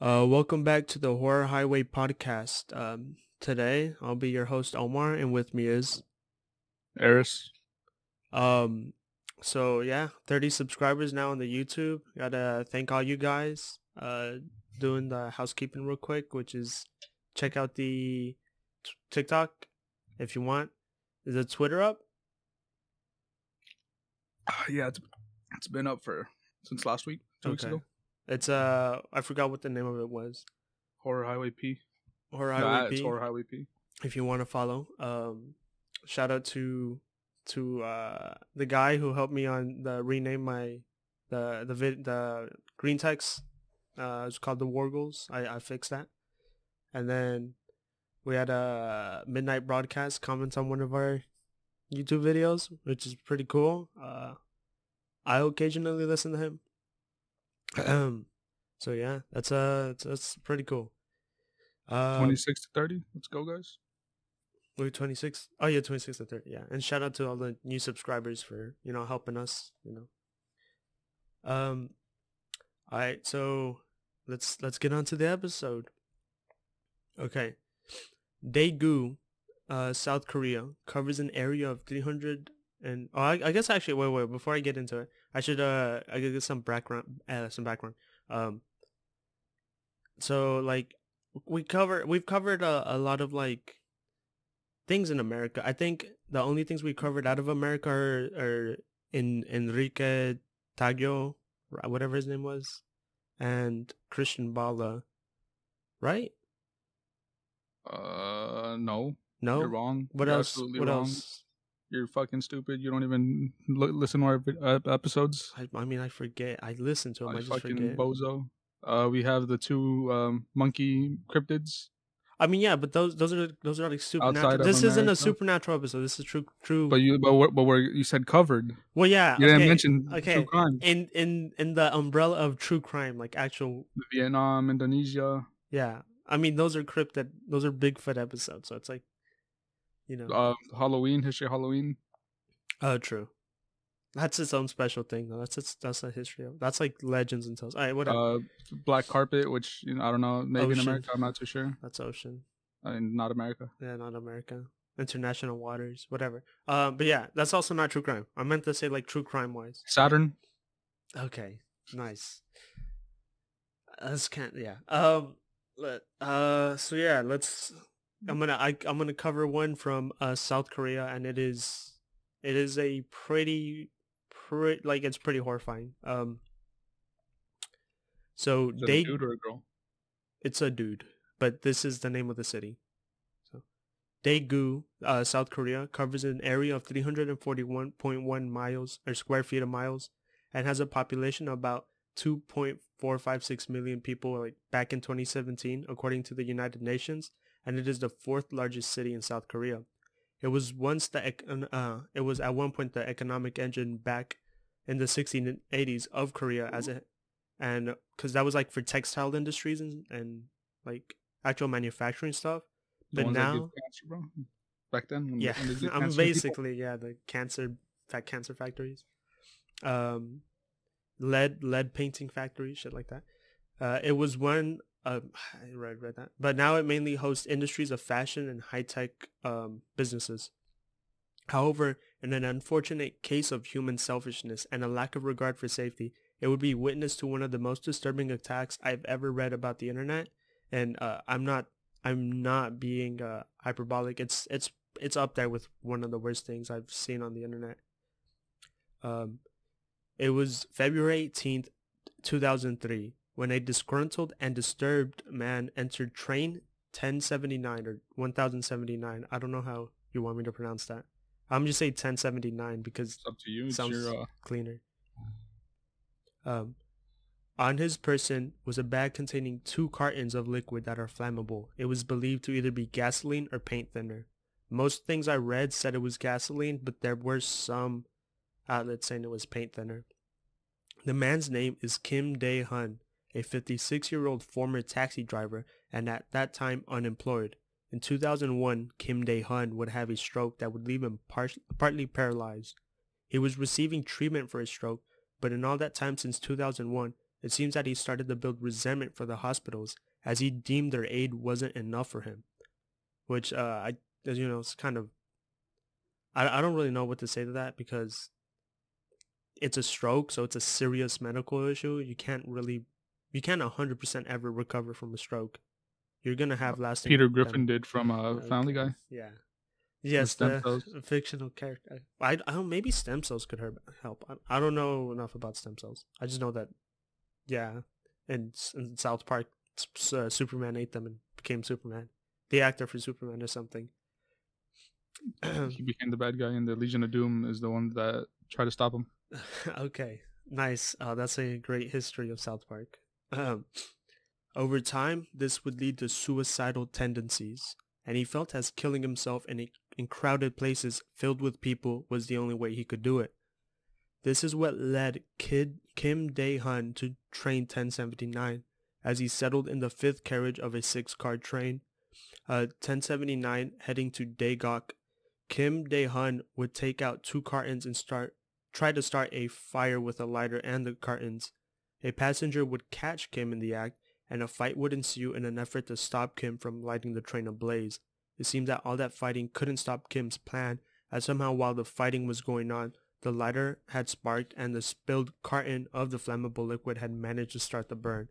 Uh, welcome back to the Horror Highway podcast. Um, today I'll be your host Omar, and with me is Eris. um. So yeah, 30 subscribers now on the YouTube. Gotta thank all you guys. Uh, doing the housekeeping real quick, which is check out the t- TikTok if you want. Is the Twitter up? Yeah, it's, it's been up for since last week, two weeks Okay. ago. It's uh, I forgot what the name of it was. Horror Highway P. Horror Highway it's P. Horror Highway P. if you want to follow. Um, shout out to to uh the guy who helped me on the rename my the the vid the green text. Uh, it's called the Wargles. I I fixed that, and then we had a midnight broadcast comment on one of our YouTube videos, which is pretty cool. Uh, I occasionally listen to him. Um, so yeah, that's uh that's, that's pretty cool. Um, 26 to 30. Let's go, guys. We're 26. Oh yeah, 26 to 30. Yeah. And shout out to all the new subscribers for, you know, helping us, you know. Um all right, so let's let's get on to the episode. Okay. Daegu, uh South Korea covers an area of 300 and oh, I, I guess actually wait wait before I get into it, I should uh I could get some background uh, some background. Um so like we cover we've covered a, a lot of like things in America. I think the only things we covered out of America are, are in Enrique Taggio, whatever his name was, and Christian Bala, right? Uh, no. No, You're wrong. What You're else? What wrong. else? You're fucking stupid. You don't even li- listen to our uh, episodes. I, I mean, I forget. I listen to him. I I just fucking forget. bozo. Uh, we have the two um, monkey cryptids. I mean, yeah, but those those are those are like supernatural. This isn't a supernatural episode. This is true true. But you, but we're, but we're you said covered. well, yeah. You didn't mention okay. true crime. in in in the umbrella of true crime, like actual Vietnam, Indonesia, Yeah, I mean those are cryptid, those are Bigfoot episodes, so it's like, you know, uh, Halloween, history of Halloween. uh, true. That's its own special thing, though. That's its that's a history of. That's like legends and tales. All right, whatever. Uh, Black Carpet, which you know, I don't know, maybe Ocean. in America, I'm not too sure. that's ocean. I mean, not America. Yeah, not America. International waters, whatever. Um, but yeah, that's also not true crime. I meant to say like true crime wise. Saturn. Okay, nice. That's can't yeah. Um, let uh, so yeah, let's. I'm gonna I I'm gonna cover one from uh South Korea, and it is it is a pretty pretty like it's pretty horrifying. Um. So Is they a dude or a girl? it's a dude, but this is the name of the city. So, Daegu, uh, South Korea, covers an area of 341.1 miles or square feet of miles, and has a population of about 2.456 million people like back in 2017, according to the United Nations, and it is the fourth largest city in South Korea. It was once the uh, it was at one point the economic engine back in the 1680s of Korea as it and because that was like for textile industries and, and like actual manufacturing stuff. The But now- cancer, bro. Back then, when, Yeah, when I'm to people. basically yeah the cancer fat cancer factories, um, lead lead painting factories, shit like that. Uh, it was one. Uh, I read read that, but now it mainly hosts industries of fashion and high tech um, businesses. However, in an unfortunate case of human selfishness and a lack of regard for safety, it would be witness to one of the most disturbing attacks I've ever read about the internet. And uh, I'm not I'm not being uh, hyperbolic. It's it's it's up there with one of the worst things I've seen on the internet. Um, it was February 18th, 2003, when a disgruntled and disturbed man entered train 1079 or 1079. I don't know how you want me to pronounce that. I'm just say 1079 because It's up to you. It's Sounds- your, uh, cleaner. Um, on his person was a bag containing two cartons of liquid that are flammable. It was believed to either be gasoline or paint thinner. Most things I read said it was gasoline, but there were some outlets saying it was paint thinner. The man's name is Kim Dae Hun, a 56-year-old former taxi driver and at that time unemployed. In 2001, Kim Dae Hun would have a stroke that would leave him par- partly paralyzed. He was receiving treatment for his stroke, but in all that time since 2001, it seems that he started to build resentment for the hospitals as he deemed their aid wasn't enough for him. Which uh, I, as you know, it's kind of I I don't really know what to say to that because it's a stroke, so it's a serious medical issue. You can't really you can't hundred percent ever recover from a stroke. You're gonna have lasting. Peter. Griffin did from uh, Family Guy. Yeah. Yes, the cells. fictional character. I, I don't. Maybe stem cells could help. I, I don't know enough about stem cells. I just know that, yeah, in, in South Park, uh, Superman ate them and became Superman. The actor for Superman or something. he became the bad guy, and the Legion of Doom is the one that tried to stop him. okay, nice. Uh, that's a great history of South Park. Um, over time, this would lead to suicidal tendencies, and he felt as killing himself in, a, in crowded places filled with people was the only way he could do it. This is what led Kid Kim Dae-hun to train 1079, as he settled in the fifth carriage of a six-car train. Uh, 1079 heading to Daegok, Kim Dae-hun would take out two cartons and start try to start a fire with a lighter and the cartons. A passenger would catch Kim in the act, and a fight would ensue in an effort to stop Kim from lighting the train ablaze. It seemed that all that fighting couldn't stop Kim's plan, as somehow while the fighting was going on, the lighter had sparked and the spilled carton of the flammable liquid had managed to start the burn.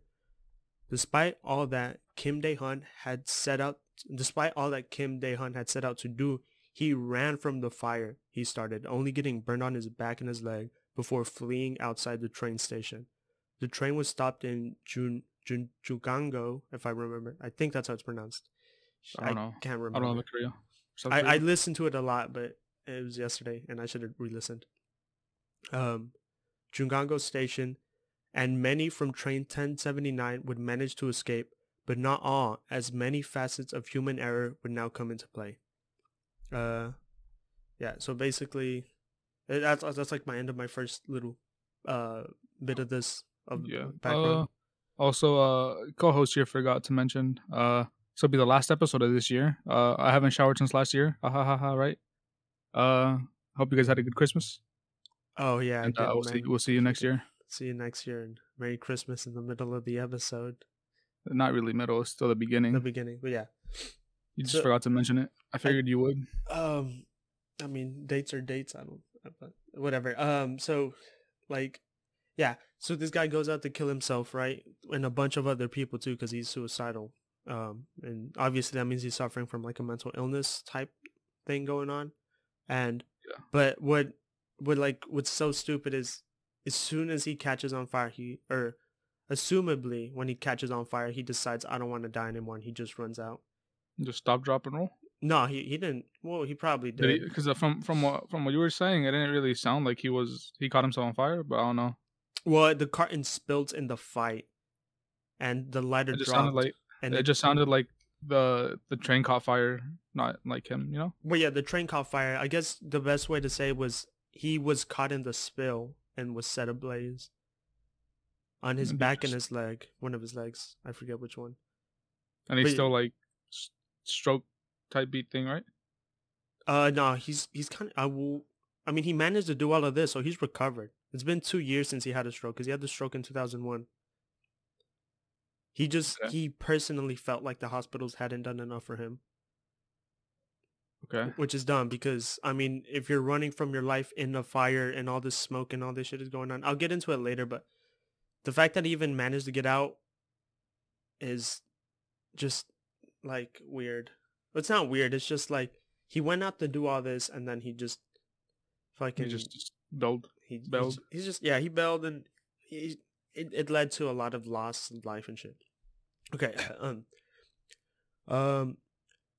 Despite all that Kim Dae-hun had set out despite all that Kim Dae-hun had set out to do, he ran from the fire he started, only getting burned on his back and his leg before fleeing outside the train station. The train was stopped in Jun, Jun, Jugango, if I remember. I think that's how it's pronounced. I don't know. can't remember. I don't know the Korea. I, I listened to it a lot, but it was yesterday, and I should have re-listened. Um, Jungango Station, and many from train 1079 would manage to escape, but not all, as many facets of human error would now come into play. Uh, yeah. So basically, eh, that's that's like my end of my first little uh bit of this of yeah. background. Uh, also, uh, co-host here forgot to mention. Uh, this will be the last episode of this year. Uh, I haven't showered since last year. Ha ha ha ha. Right. Uh, hope you guys had a good Christmas. oh yeah. And uh, we'll see. We'll see you next year. See you next year, and Merry Christmas in the middle of the episode, Not really middle. It's still the beginning. the beginning. But yeah. you just so- forgot to mention it. I figured you would. um i mean dates are dates i don't but whatever um so like yeah so this guy goes out to kill himself right and a bunch of other people too because he's suicidal um and obviously that means he's suffering from like a mental illness type thing going on and Yeah. but what what like what's so stupid is as soon as he catches on fire he or assumably when he catches on fire he decides i don't want to die anymore and he just runs out Just stop, drop, and roll. no he, he didn't well he probably did Because from from what from what you were saying, it didn't really sound like he was he caught himself on fire. But I don't know. Well, the carton spilled in the fight, and the lighter It just dropped. sounded like and it just sounded like the the train caught fire, not like him. You know. Well, yeah, the train caught fire. I guess the best way to say was he was caught in the spill and was set ablaze on his back and his leg, one of his legs. I forget which one. And he's But- still like stroke type beat thing, right? Uh, no, he's he's kind of. I will. I mean, he managed to do all of this, so he's recovered. It's been two years since he had a stroke because he had the stroke in two thousand one. He just Okay. he personally felt like the hospitals hadn't done enough for him. Okay. which is dumb because I mean, if you're running from your life in a fire and all this smoke and all this shit is going on, I'll get into it later. But the fact that he even managed to get out is just like weird. It's not weird. It's just like he went out to do all this and then he just fucking He just, just build. He he's- bailed. He's, just yeah, he bailed and he it, it led to a lot of loss in life and shit. Okay. Um um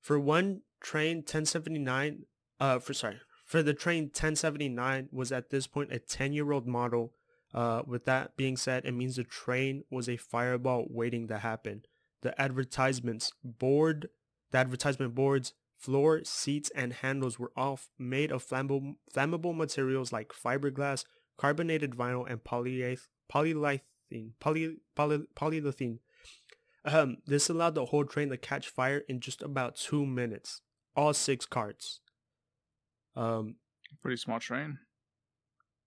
for one train 1079 uh for sorry, for the train 1079 was at this point a 10-year-old model. Uh with that being said, it means the train was a fireball waiting to happen. The advertisements board the advertisement boards Floor, seats, and handles were all made of flammable, flammable materials like fiberglass, carbonated vinyl, and polyeth- polyethylene. Poly, poly, polyethylene. Um, this allowed the whole train to catch fire in just about two minutes. All six carts. Um, Pretty small train.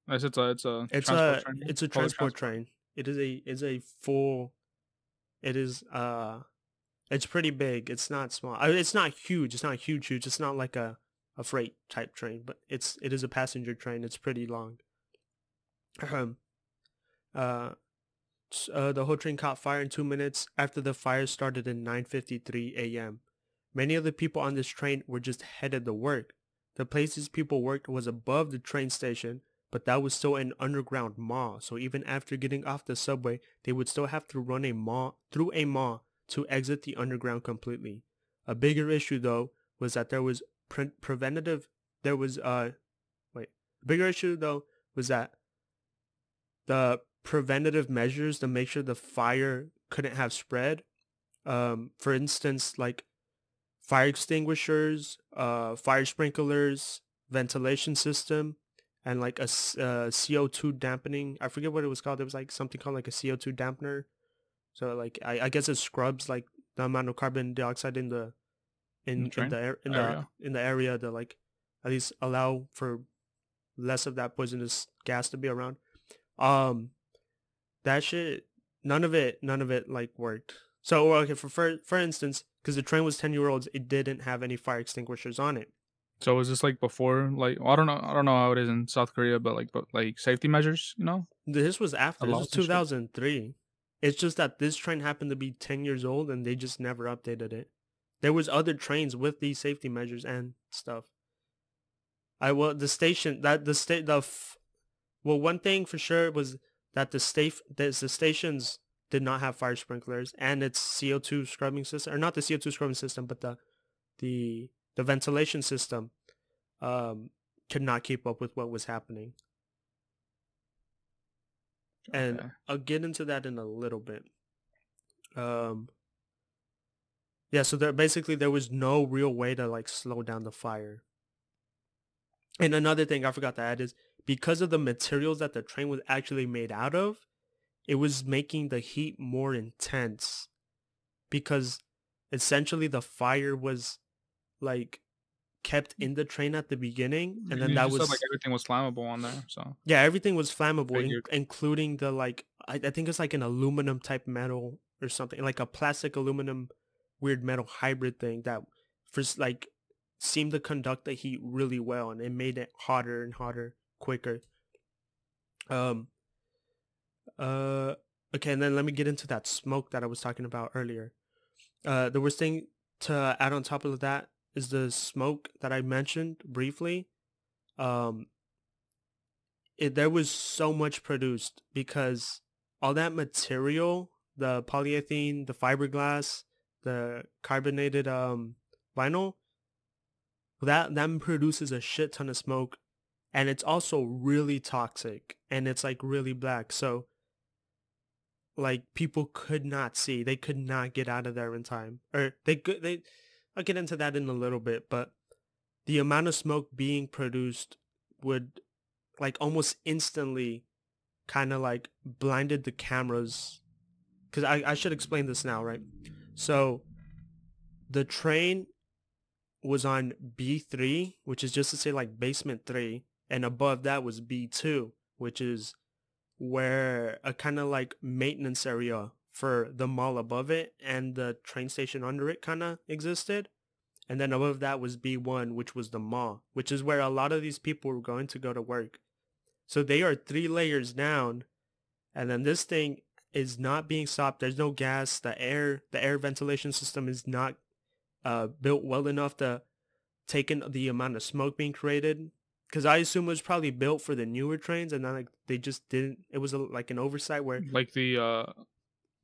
Yes, it's a it's a it's transport a train, it's a public transport train. it is a is a full. It is uh, it's pretty big. It's not small. I- It's not huge. It's not huge. Huge. It's not like a a freight type train, but it's it is a passenger train. It's pretty long. Uh, uh, the whole train caught fire in two minutes after the fire started at 9:53 a.m. Many of the people on this train were just headed to work. The places people worked was above the train station, but that was still an underground mall. So even after getting off the subway, they would still have to run a mall through a mall to exit the underground completely. A bigger issue though was that there was pre- preventative. There was uh, wait. A bigger issue though was that the preventative measures to make sure the fire couldn't have spread. Um, for instance, like fire extinguishers, uh, fire sprinklers, ventilation system, and like a uh, CO2 dampening. I forget what it was called. It was like something called like a CO2 dampener. So like I, I guess it scrubs like the amount of carbon dioxide in the in, in the air, in the area. in the area to like at least allow for less of that poisonous gas to be around. Um, that shit, none of it, none of it like worked. So okay, for for for instance, because the train was ten year olds, it didn't have any fire extinguishers on it. So was this like before? Like well, I don't know. I don't know how it is in South Korea, but like, but like safety measures, you know? This was after. This was two thousand three. It's just that this train happened to be ten years old, and they just never updated it. There was other trains with these safety measures and stuff. I well the station that the state the f- well one thing for sure was that the state the, the stations did not have fire sprinklers and its CO2 scrubbing system or not the CO2 scrubbing system but the the the ventilation system um could not keep up with what was happening and Okay. I'll get into that in a little bit. Um, yeah, so there basically there was no real way to like slow down the fire. And another thing I forgot to add is because of the materials that the train was actually made out of, it was making the heat more intense because essentially the fire was like kept in the train at the beginning and then You that was said, like everything was flammable on there. So yeah, everything was flammable, in- including the like. I, I think it's like an aluminum type metal or something, like a plastic aluminum weird metal hybrid thing that first like seemed to conduct the heat really well, and it made it hotter and hotter quicker. Um. Uh. Okay, and then let me get into that smoke that I was talking about earlier. Uh, the worst thing to add on top of that is the smoke that I mentioned briefly. Um, it, there was so much produced because all that material, the polyethylene, the fiberglass, the carbonated um vinyl, that that produces a shit ton of smoke, and it's also really toxic and it's like really black. So like people could not see, they could not get out of there in time, or they could they. I'll get into that in a little bit, but the amount of smoke being produced would like almost instantly kind of like blinded the cameras. Because I, I should explain this now right? So the train was on b3 which is just to say like basement 3 and above that was b2 which is where a kind of like maintenance area for the mall above it and the train station under it kind of existed and then above that was B1, which was the mall, which is where a lot of these people were going to go to work. So they are three layers down, and then this thing is not being stopped. There's no gas. The air, the air ventilation system is not uh, built well enough to take in the amount of smoke being created. Because I assume it was probably built for the newer trains, and then like they just didn't. It was a, like an oversight where like the uh,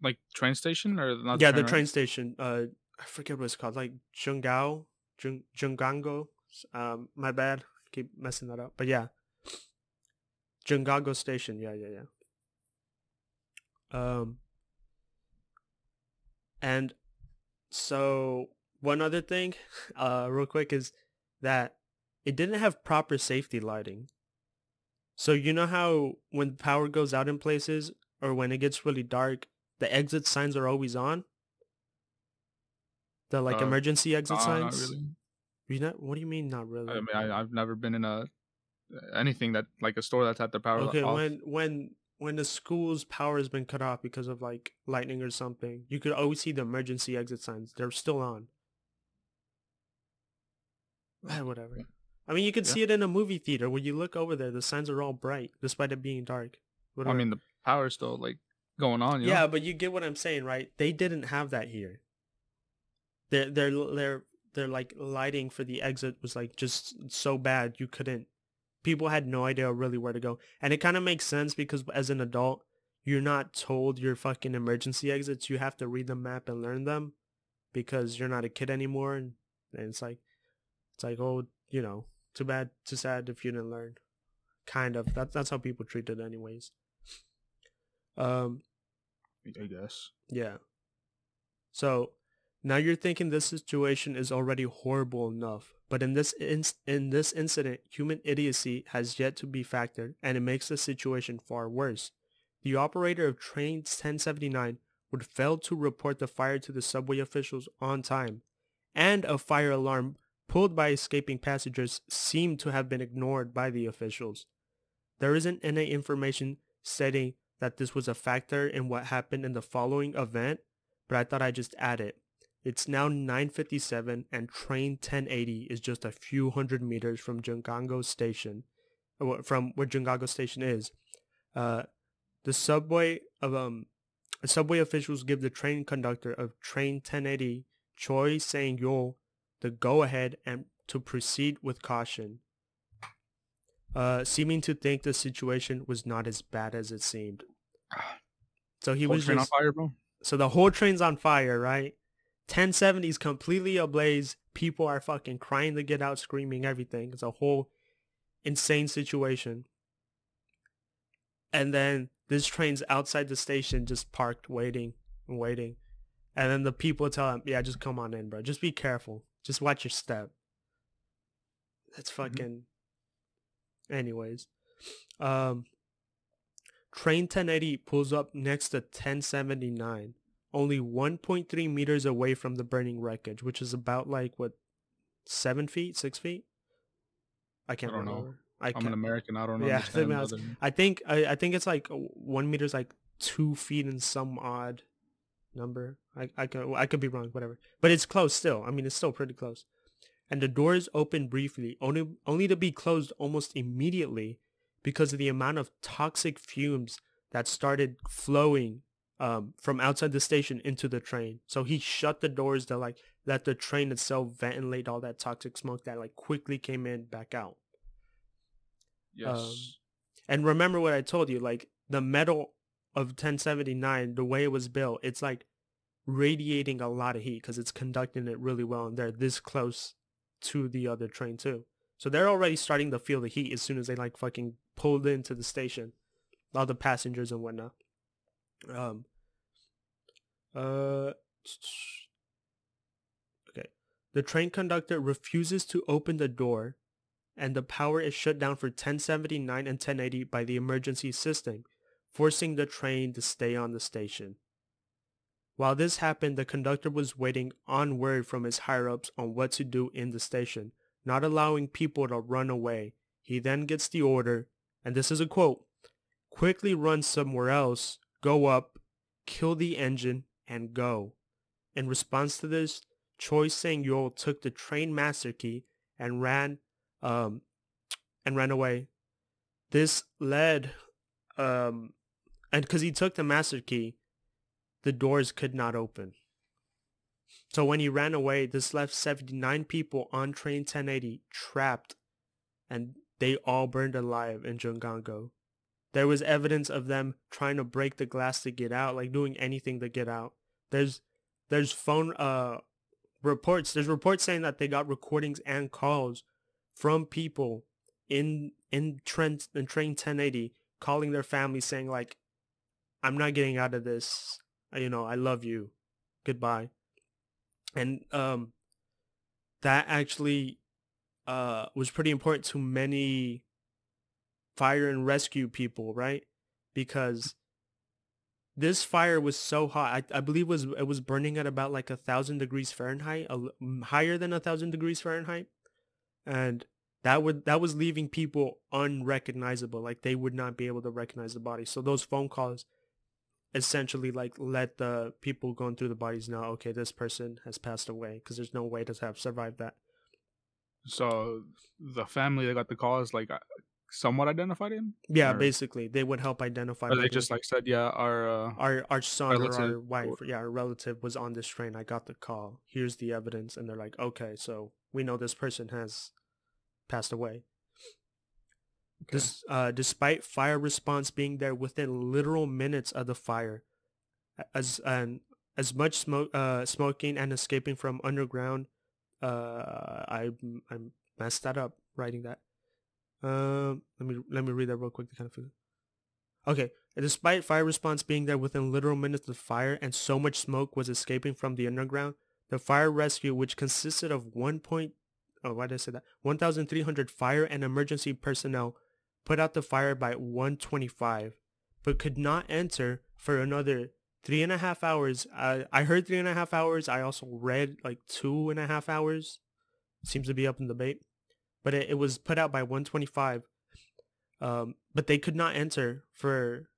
like train station or not? yeah, the right? train station. Uh, I forget what it's called, like Jungao, Jung Jungango. Um, my bad, keep messing that up. But yeah, Jungago Station. Yeah, yeah, yeah. Um, and so one other thing, uh, real quick is that it didn't have proper safety lighting. So you know how when power goes out in places or when it gets really dark, the exit signs are always on. The like Uh, emergency exit not signs. really. You not? What do you mean not really? I mean, I, I've never been in a anything that like a store that's had the power okay, off. when when when the school's power has been cut off because of like lightning or something, you could always see the emergency exit signs. They're still on. Eh, whatever. I mean, you could Yeah. see it in a movie theater When you look over there, the signs are all bright despite it being dark. I mean, the power's still like going on. Yeah, know? but you get what I'm saying, right? They didn't have that here. Their their their their like lighting for the exit was like just so bad you couldn't. People had no idea really where to go, and it kind of makes sense because as an adult, you're not told your fucking emergency exits. You have to read the map and learn them, because you're not a kid anymore, and, and it's like, it's like oh, you know, too bad, too sad if you didn't learn. Kind of. That's that's how people treat it, anyways. Um, I guess. yeah. So now you're thinking this situation is already horrible enough, but in this in, in this incident, human idiocy has yet to be factored, and it makes the situation far worse. The operator of train 1079 would fail to report the fire to the subway officials on time, and a fire alarm pulled by escaping passengers seemed to have been ignored by the officials. There isn't any information stating that this was a factor in what happened in the following event, but I thought I'd just add it. It's now 9.57 and train 1080 is just a few hundred meters from Jungango Station, uh, from where Jungango Station is. Uh, the subway of um, subway officials give the train conductor of train 1080, Choi Sang-yo, the go-ahead and to proceed with caution uh, seeming to think the situation was not as bad as it seemed. So he Whole was just on fire, bro. so the whole train's on fire, right? 1070 is completely ablaze. People are fucking crying to get out, screaming everything. It's a whole insane situation. And then this train's outside the station, just parked, waiting and waiting. And then the people tell him, "Yeah, just come on in, bro. Just be careful. Just watch your step." That's fucking. Anyways, um, train 1080 pulls up next to 1079, only 1.3 meters away from the burning wreckage, which is about like what, seven feet, six feet? I can't I don't know. remember. I I'm can't. an American. I don't know. Yeah, to be honest, other- I think I, I think it's like one meter's like two feet and some odd number. I I could I could be wrong, whatever. But it's close still. I mean, it's still pretty close. And the doors opened briefly, only only to be closed almost immediately because of the amount of toxic fumes that started flowing um, from outside the station into the train. So he shut the doors to like let the train itself ventilate all that toxic smoke that like quickly came in back out. Yes. And remember what I told you, like the metal of 1079, the way it was built, it's like radiating a lot of heat because it's conducting it really well and they're this close to the other train too. So they're already starting to feel the heat as soon as they like fucking pulled into the station. All the passengers and whatnot. Um uh Okay. The train conductor refuses to open the door and the power is shut down for 1079 and 1080 by the emergency system, forcing the train to stay on the station. While this happened, the conductor was waiting on word from his higher-ups on what to do in the station, not allowing people to run away. He then gets the order, and this is a quote, quickly run somewhere else, go up, kill the engine, and go. In response to this, Choi Sang-yo took the train master key and ran um, and ran away. This led, um, and because he took the master key, the doors could not open. So when he ran away, this left 79 people on train 1080 trapped, and they all burned alive in Jungango. There was evidence of them trying to break the glass to get out, like doing anything to get out. There's there's phone uh reports. There's reports saying that they got recordings and calls from people in in Trent in train 1080 calling their family saying like I'm not getting out of this. You know, I love you. Goodbye. And um that actually uh was pretty important to many fire and rescue people, right? Because this fire was so hot. I, I believe was it was burning at about like a thousand degrees Fahrenheit, a, higher than a thousand degrees Fahrenheit and that would that was leaving people unrecognizable. Like they would not be able to recognize the body. So those phone calls essentially like let the people going through the bodies know, okay, this person has passed away because there's no way to have survived that. So the family that got the call is like uh, somewhat identified him. Yeah, Or- basically they would help identify. Or they just like said, yeah, our uh, our our son or our wife, or- yeah, our relative was on this train. I got the call. Here's the evidence, and they're like, okay, so we know this person has passed away. Okay. This, uh, despite fire response being there within literal minutes of the fire, as and as much smoke, uh, smoking and escaping from underground, uh, I I messed that up writing that. Um, let me let me read that real quick to kind of figure. Okay, despite fire response being there within literal minutes of the fire and so much smoke was escaping from the underground, the fire rescue, which consisted of one point, oh, why did I say that? 1,300 fire and emergency personnel, put out the fire by 125, but could not enter for another three and a half hours. I I heard three and a half hours. I also read like two and a half hours. Seems to be up in debate, but it, it was put out by 125. Um, but they could not enter for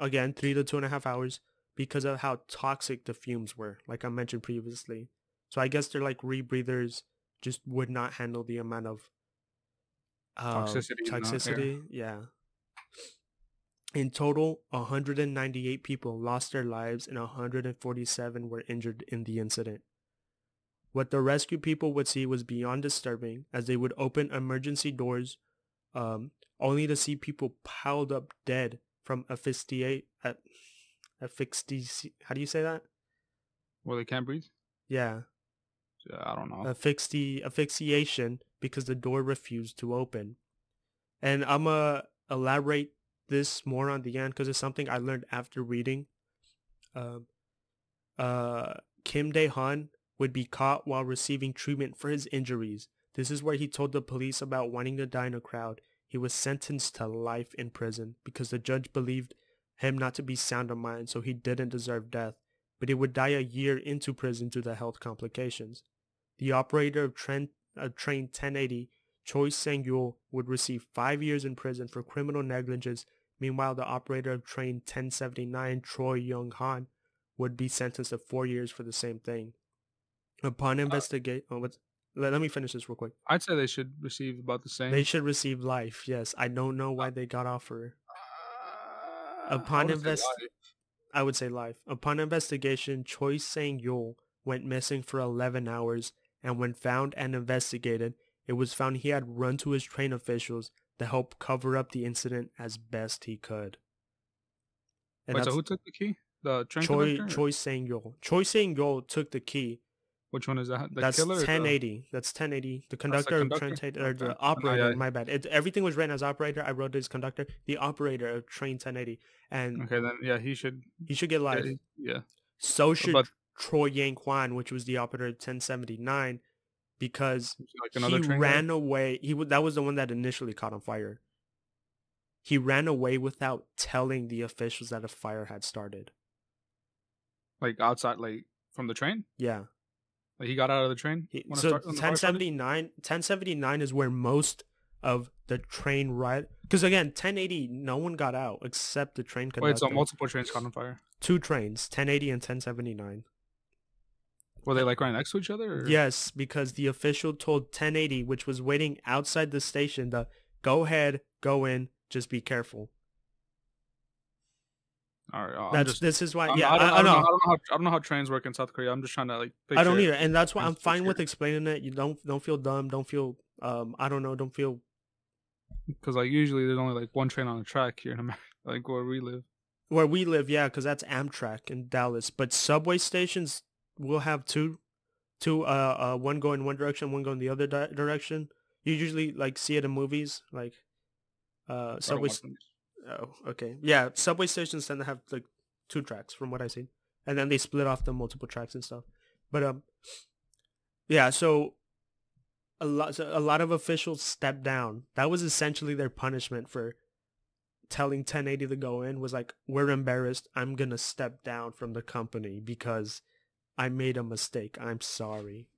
again three to two and a half hours because of how toxic the fumes were, like I mentioned previously. So I guess they're like rebreathers just would not handle the amount of um, Toxicity yeah. In total, 198 people lost their lives and 147 were injured in the incident. What the rescue people would see was beyond disturbing as they would open emergency doors um, only to see people piled up dead from asphyxiate, asphyxi- how do you say that? Well, they can't breathe. Yeah, I don't know. asphyxi- asphyxiation because the door refused to open. And I'm going to elaborate this more on the end because it's something I learned after reading. Um, uh, Kim Dae-han would be caught while receiving treatment for his injuries. This is where he told the police about wanting to die in a crowd. He was sentenced to life in prison because the judge believed him not to be sound of mind, so he didn't deserve death. But he would die a year into prison due to health complications. The operator of train, of train 1080, Choi Sang-yul, would receive five years in prison for criminal negligence. Meanwhile, the operator of train 1079, Troy Young-han, would be sentenced to four years for the same thing. Upon investigate, oh, what's, let, let me finish this real quick. I'd say they should receive about the same. They should receive life. Yes, I don't know why they got off for. Uh, Upon invest-. I would say life. Upon investigation, Choi Sang-yul went missing for 11 hours, and when found and investigated, it was found he had run to his train officials to help cover up the incident as best he could. And Wait, so who took the key? The train Choi conductor? Choi Sang-yul. Choi Sang-yul took the key. Which one is that? The That's killer? or the- 1080. That's 1080. The conductor, of conductor? train 10, or the Oh, operator. yeah. My bad. It, everything was written as operator. I wrote it as conductor. The operator of train 1080, and Okay, then yeah, he should. he should get life. Yeah, yeah. So uh, should But Troy Yang Kwan, which was the operator of 1079, because like another he train guy? ran away. He that was the one that initially caught on fire. He ran away without telling the officials that a fire had started. like outside, like from the train. Yeah. Like he got out of the train. He, so start- when the fire started? 1079, 1079 is where most of the train ride. Because again, 1080, no one got out except the train conductor. Wait, so multiple trains caught on fire. Two trains, 1080 and 1079. Were they like right next to each other? Or? Yes, because the official told 1080, which was waiting outside the station, to go ahead, go in, just be careful. All right. I'm That's just. this is why. I'm- yeah, I, don't, I, I, I don't know. I don't know how I don't know how trains work in South Korea. I'm just trying to like. I don't either, and that's why I'm fine with explaining it. You don't don't feel dumb. Don't feel um. I don't know. Don't feel Because like usually there's only like one train on a track here in America, like where we live. where we live. Yeah, because that's Amtrak in Dallas. But subway stations will have two, two. Uh, uh, one going one direction, one going the other di- direction. You usually like see it in movies, like uh, I subway. them. Oh, okay. Yeah, subway stations tend to have like two tracks from what I've seen. And then they split off the multiple tracks and stuff. But um yeah, so a lot so a lot of officials stepped down. That was essentially their punishment for telling 1080 to go in was like we're embarrassed. I'm to step down from the company because I made a mistake. I'm sorry.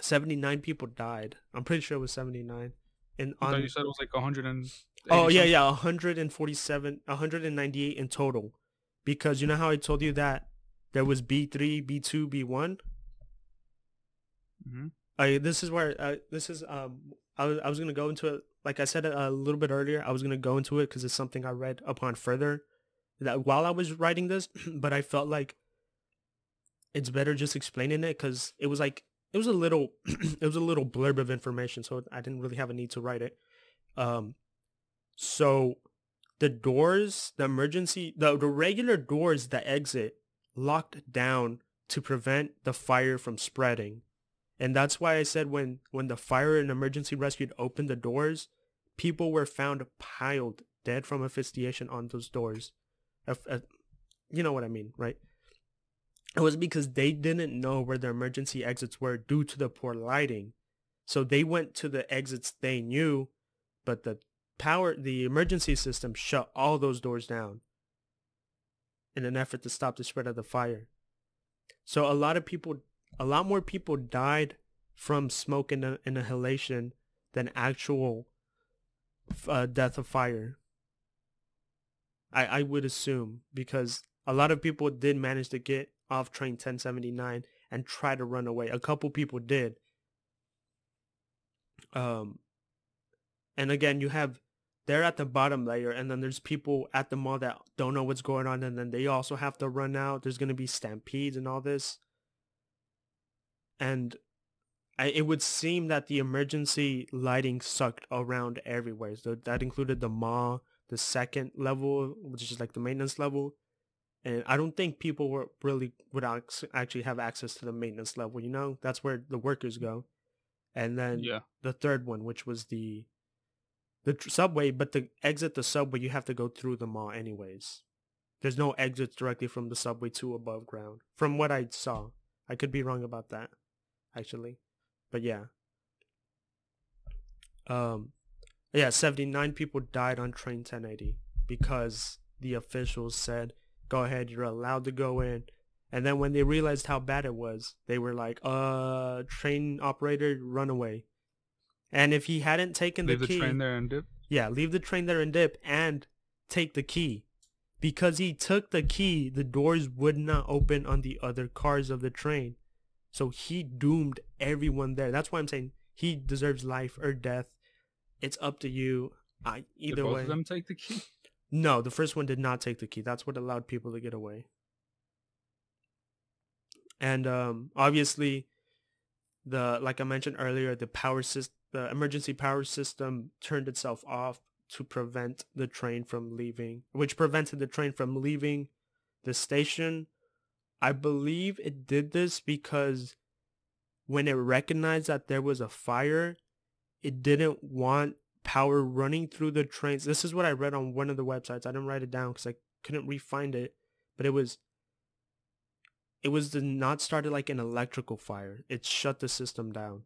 79 people died. I'm pretty sure it was 79. And I thought on you said it was like 100 and. Oh yeah, yeah, 147 198 in total. Because you know how I told you that there was B3, B2, B1? hmm I this is where uh, this is um I was I was going to go into it like I said a little bit earlier. I was going to go into it cuz it's something I read upon further that while I was writing this, but I felt like it's better just explaining it cuz it was like it was a little it was a little blurb of information so I didn't really have a need to write it. Um so the doors, the emergency, the, the regular doors that exit locked down to prevent the fire from spreading. And that's why I said when, when the fire and emergency rescue opened the doors, people were found piled dead from asphyxiation on those doors. You know what I mean, right? It was because they didn't know where the emergency exits were due to the poor lighting. So they went to the exits they knew, but the power the emergency system shut all those doors down in an effort to stop the spread of the fire. So a lot of people a lot more people died from smoke and in, inhalation than actual uh, death of fire. I I would assume because a lot of people did manage to get off train 1079 and try to run away. A couple people did. Um and again, you have they're at the bottom layer and then there's people at the mall that don't know what's going on and then they also have to run out there's going to be stampedes and all this and I, it would seem that the emergency lighting sucked around everywhere so that included the mall the second level which is like the maintenance level and i don't think people were really would actually have access to the maintenance level you know that's where the workers go and then Yeah. the third one which was the the tr- subway, but to exit the subway, you have to go through the mall anyways. There's no exits directly from the subway to above ground, from what I saw. I could be wrong about that, actually, but yeah. Um, yeah, 79 people died on train 1080 because the officials said, "Go ahead, you're allowed to go in." And then when they realized how bad it was, they were like, "Uh, train operator, run away." And if he hadn't taken Leave the key, leave the train there and dip. yeah, leave the train there and dip and take the key. Because he took the key, the doors would not open on the other cars of the train. So he doomed everyone there. That's why I'm saying he deserves life or death. It's up to you. I Did either both way. of them take the key? No, the first one did not take the key. That's what allowed people to get away. And um, obviously, the like I mentioned earlier, the power system, the emergency power system turned itself off to prevent the train from leaving, which prevented the train from leaving the station. I believe it did this because when it recognized that there was a fire, it didn't want power running through the trains. This is what I read on one of the websites. I didn't write it down because I couldn't re-find it, but it was it was the not started like an electrical fire. It shut the system down.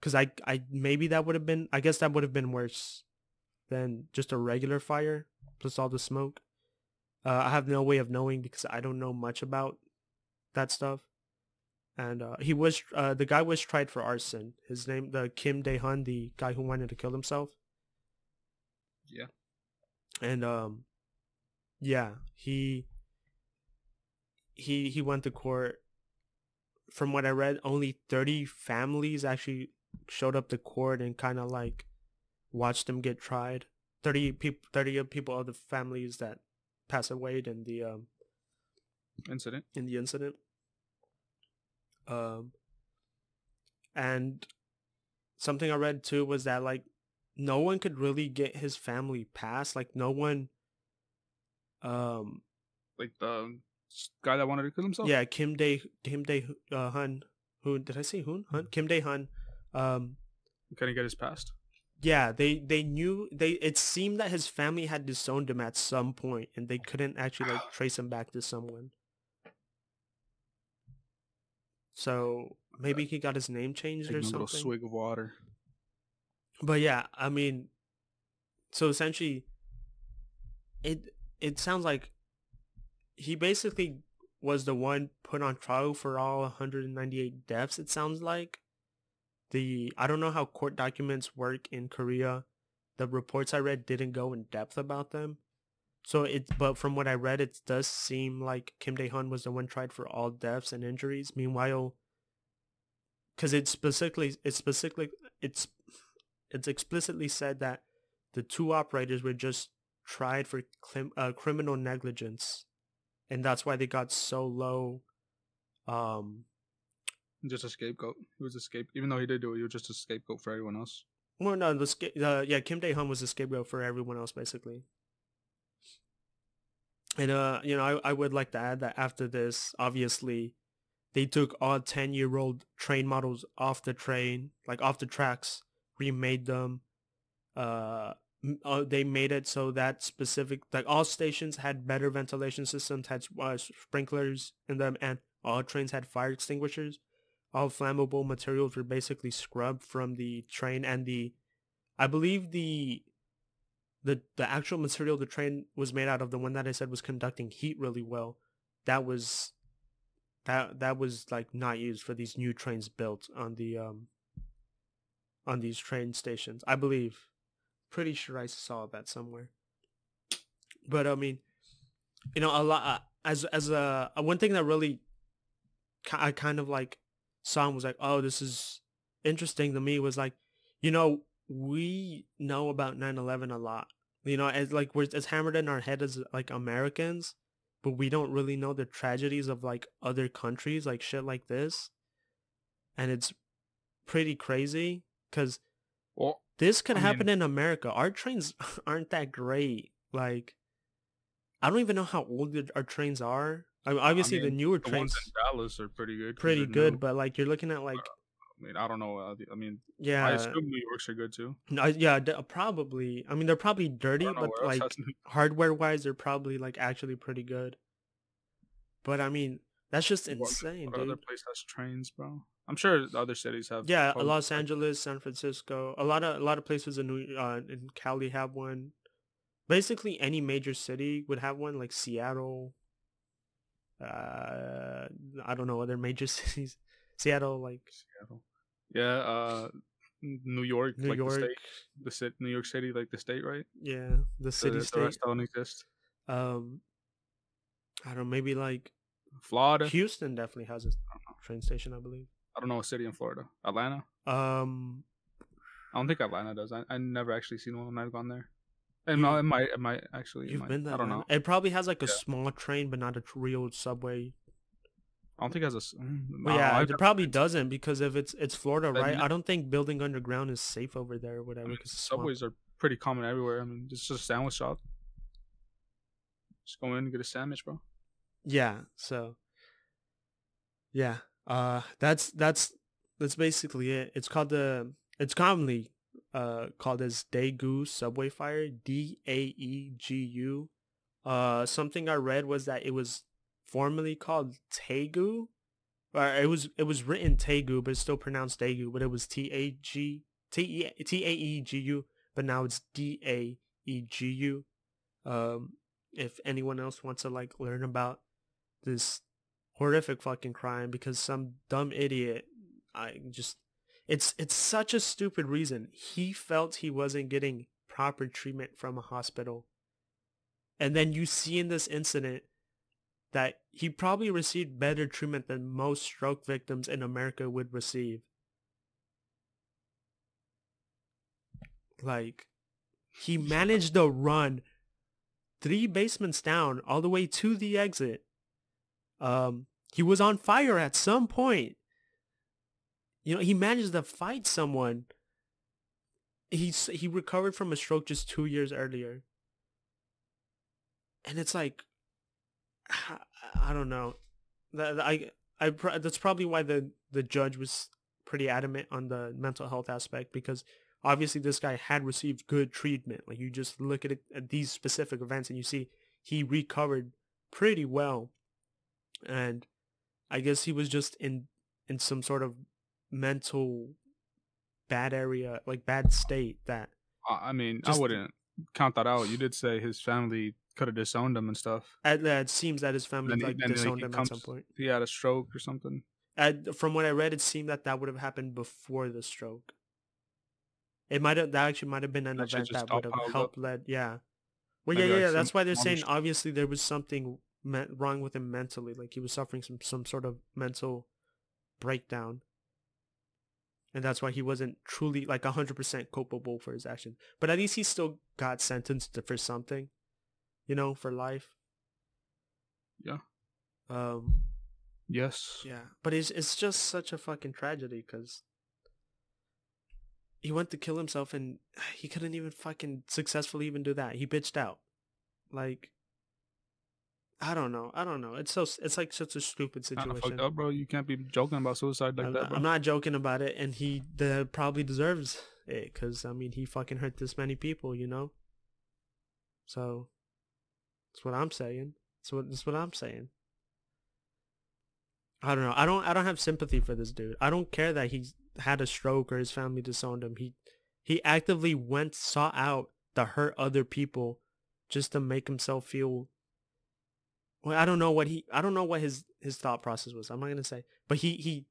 Cause I I maybe that would have been I guess that would have been worse than just a regular fire plus all the smoke. Uh, I have no way of knowing because I don't know much about that stuff. And uh, he was uh, the guy was tried for arson. His name, the Kim Dae Hun, the guy who wanted to kill himself. Yeah. And um, yeah, he he he went to court. From what I read, only thirty families actually showed up to court and kind of like watched him get tried. Thirty people, thirty of people of the families that passed away in the um Incident. in the incident. Um, and something I read too was that like no one could really get his family past. Like no one. Um. Like the guy that wanted to kill himself? Yeah, Kim day Kim day uh, Hun. Who did I say? Hun Hun Kim day Hun. Um. Couldn't get his past. Yeah, they they knew they. It seemed that his family had disowned him at some point, and they couldn't actually like trace him back to someone. So maybe he got his name changed Taking or a little something. swig of water. But yeah, I mean, so essentially, it it sounds like he basically was the one put on trial for all 198 deaths. It sounds like, the I don't know how court documents work in Korea. The reports I read didn't go in depth about them. So it but from what I read it does seem like Kim Dae-hun was the one tried for all deaths and injuries. Meanwhile cuz it specifically it's specifically it's it's explicitly said that the two operators were just tried for clim- uh, criminal negligence and that's why they got so low um Just a scapegoat. He was a scape. Even though he did do it, he was just a scapegoat for everyone else. Well, no, the sca- uh, yeah, Kim Dae Hun was a scapegoat for everyone else, basically. And uh, you know, I, I would like to add that after this, obviously, they took all ten year old train models off the train, like off the tracks, remade them. Uh, uh, they made it so that specific, like all stations had better ventilation systems, had uh, sprinklers in them, and all trains had fire extinguishers all flammable materials were basically scrubbed from the train and the I believe the the the actual material the train was made out of the one that I said was conducting heat really well that was that that was like not used for these new trains built on the um on these train stations. I believe pretty sure I saw that somewhere. But I mean you know a lot uh, as as a, a one thing that really I kind of like saw and was like, oh, this is interesting to me was like, you know, we know about 9-11 a lot. You know, as like we're it's hammered in our head as like Americans, but we don't really know the tragedies of like other countries, like shit like this. And it's pretty crazy because Well, this could I happen mean- in America. Our trains aren't that great. Like, I don't even know how old our trains are. I mean, obviously, the mean, newer the trains ones in Dallas are pretty good pretty good, new. but like you're looking at like I mean, I don't know. uh, I mean, yeah, I assume New York's are good too. no, yeah, d- probably. I mean, they're probably dirty, but like hardware wise, they're probably like actually pretty good. But I mean, that's just insane, what other dude. place has trains, bro? I'm sure the other cities have. Yeah, Los Angeles, San Francisco, a lot of a lot of places in New uh, in Cali have one. Basically, any major city would have one, like Seattle. Uh, I don't know other major cities. Seattle, like Seattle. Yeah, uh, New York, New like York. the state, the city, New York City, like the state, right? Yeah, the The- city the, state. rest don't exist. Um, I don't know. Maybe like Florida. Houston definitely has a train station, I believe. I don't know a city in Florida. Atlanta. Um, I don't think Atlanta does. I I never actually seen one when I've gone there. And You- it might, it might actually. you've might. been there. I don't know. It probably has like a Yeah. small train, but not a real subway. I don't think it has a. mm, no, yeah, it probably doesn't because if it's it's Florida, right? I don't think building underground is safe over there or whatever. mean, it's swamp. subways are pretty common everywhere. I mean, it's just a sandwich shop. Just go in and get a sandwich, bro. Yeah. So. Yeah. Uh, that's that's that's basically it. It's called the. It's commonly uh called as Daegu subway fire. D A E G U. Uh, something I read was that it was formerly called Taegu. Or it was it was written Taegu, but it's still pronounced Daegu. But it was T A G T E T A E G U. But now it's D A E G U. Um, if anyone else wants to like learn about this horrific fucking crime because some dumb idiot I just it's it's such a stupid reason. He felt he wasn't getting proper treatment from a hospital. And then you see in this incident that he probably received better treatment than most stroke victims in America would receive. Like he managed to run three basements down all the way to the exit. Um, he was on fire at some point. You know, he managed to fight someone. He's he recovered from a stroke just two years earlier, and it's like, I don't know, I I that's probably why the the judge was pretty adamant on the mental health aspect because obviously this guy had received good treatment. Like you just look at it at these specific events and you see he recovered pretty well. And I guess he was just in in some sort of mental bad area, like bad state that I mean, I wouldn't count that out. You did say his family could have disowned him and stuff. at, that it seems that his family Then like then, like, disowned he him at some point. He had a stroke or something. uh, from what I read, it seemed that that would have happened before the stroke. It might have that actually might have been an That event that would have helped led. Yeah. Well, Maybe yeah, like yeah. That's why they're saying shit. obviously there was something me- wrong with him mentally, like he was suffering some some sort of mental breakdown, and that's why he wasn't truly like hundred percent culpable for his action. But at least he still got sentenced for something, you know, for life. Yeah. Um. Yes. Yeah, but it's it's just such a fucking tragedy because he went to kill himself and he couldn't even fucking successfully even do that. He bitched out. Like, I don't know. I don't know. It's so it's like such a stupid situation. fucked up, bro. You can't be joking about suicide like I'm, that, not, bro. I'm not joking about it, and he the, probably deserves it because I mean he fucking hurt this many people, you know. So that's what I'm saying. That's what that's what I'm saying. I don't know. I don't I don't have sympathy for this dude. I don't care that he had a stroke or his family disowned him. He he actively went sought out to hurt other people just to make himself feel well, I don't know what he I don't know what his his thought process was. I'm not to say. But he he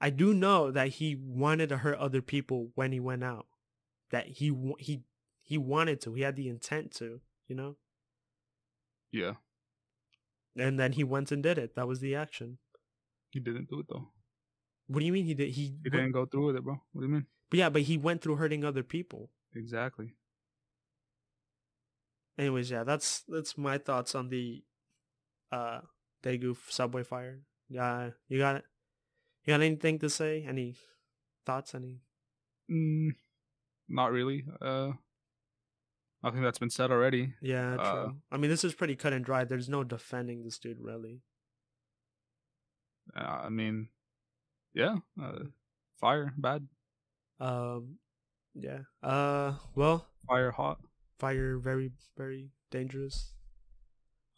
I do know that he wanted to hurt other people when he went out. That he he he wanted to. He had the intent to, you know? Yeah. And then he went and did it. That was the action. He didn't do it though. What do you mean he did? He, He went- didn't go through with it, bro. What do you mean? But yeah, but he went through hurting other people. Exactly. Anyways, yeah, that's that's my thoughts on the uh Daegu subway fire. Yeah, you got it. You got anything to say? Any thoughts? Any? Mm, not really. Uh, I think that's been said already. Yeah, true. Uh, I mean, this is pretty cut and dry. There's no defending this dude, really. Uh, I mean, yeah. Uh, fire, bad. Um, yeah. Uh, well, Fire, hot. fire very very dangerous.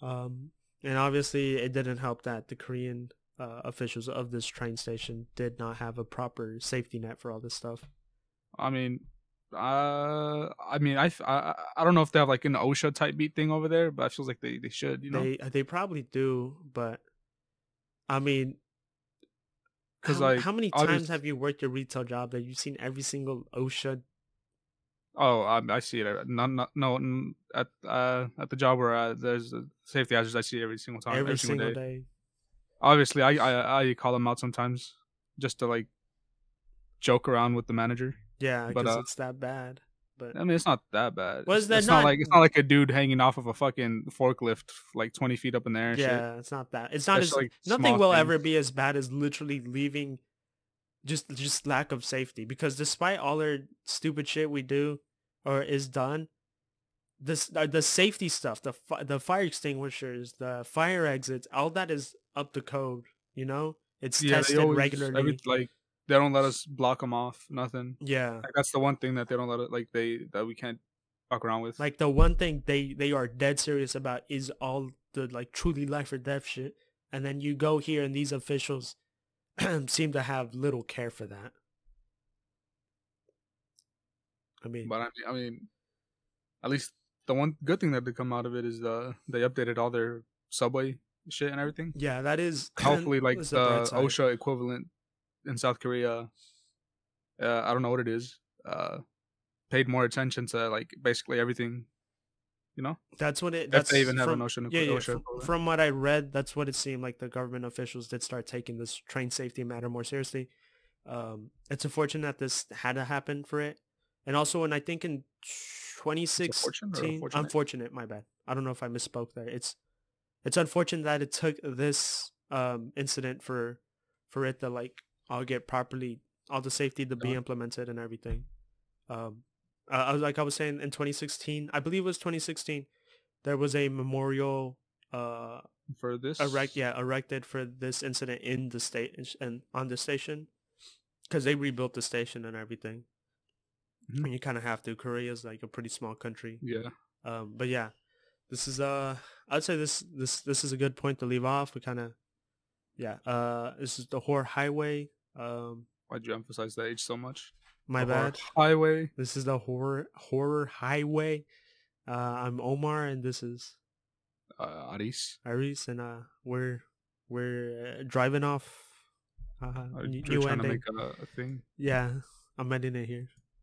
Um, and obviously it didn't help that the Korean uh, officials of this train station did not have a proper safety net for all this stuff. I mean, uh, I mean, I don't know if they have like an OSHA type beat thing over there, but I feels like they, they should, you know, They they probably do, but I mean, because like, how many obvious- times have you worked your retail job that you've seen every single OSHA? Oh, I, I see it. at- Not, not, no, at uh at the job where uh, there's safety hazards, I see every single time, every, every, single day. day. Obviously, I, I I call them out sometimes just to like joke around with the manager. Yeah, But, because uh, it's that bad. But I mean, it's not that bad. Was it's, that it's not, not- like it's not like a dude hanging off of a fucking forklift like twenty feet up in the air. And shit. yeah, it's not that. It's not That's as like nothing will ever be as bad as literally leaving just just lack of safety because despite all our stupid shit we do or is done this uh, the safety stuff the fi- the fire extinguishers the fire exits all that is up to code you know it's Yeah, tested always- regularly every- like they don't let us block them off. Nothing. yeah Like that's the one thing that they don't let it. Like they that we can't fuck around with. like the one thing they they are dead serious about is all the like truly life or death shit and then you go here and these officials seem to have little care for that i mean But I mean, I mean, at least the one good thing that did come out of it is the they updated all their subway shit and everything. yeah that is Hopefully, like the a bright side. OSHA equivalent in South Korea. Uh, I don't know what it is. Uh, paid more attention to like basically everything. You know, that's what it if that's they even have from, an OSHA, yeah, yeah, from, from what i read that's what it seemed like the government officials did start taking this train safety matter more seriously um it's unfortunate that this had to happen for it and also and i think in unfortunate 2016 unfortunate? unfortunate my bad i don't know if i misspoke there it's it's unfortunate that it took this um incident for for it to like all get properly all the safety to be implemented and everything um uh, I was like I was saying in 2016, I believe it was 2016, there was a memorial uh for this. erect yeah erected for this incident in the state and on the station because they rebuilt the station and everything. Mhm. And you kind of have to. Korea is like a pretty small country. Yeah. Um, but yeah, this is uh, I'd say this this this is a good point to leave off. We kind of, yeah. Uh, this is the Horror Highway. Um, Why'd you emphasize that age so much? my The bad. Highway. This is the horror horror highway. Uh, I'm Omar, and this is Uh, Aris. Iris, and uh, we're we're uh, driving off Uh, Uh, new, you're new trying to ending. make a, a thing. Yeah, I'm ending it here.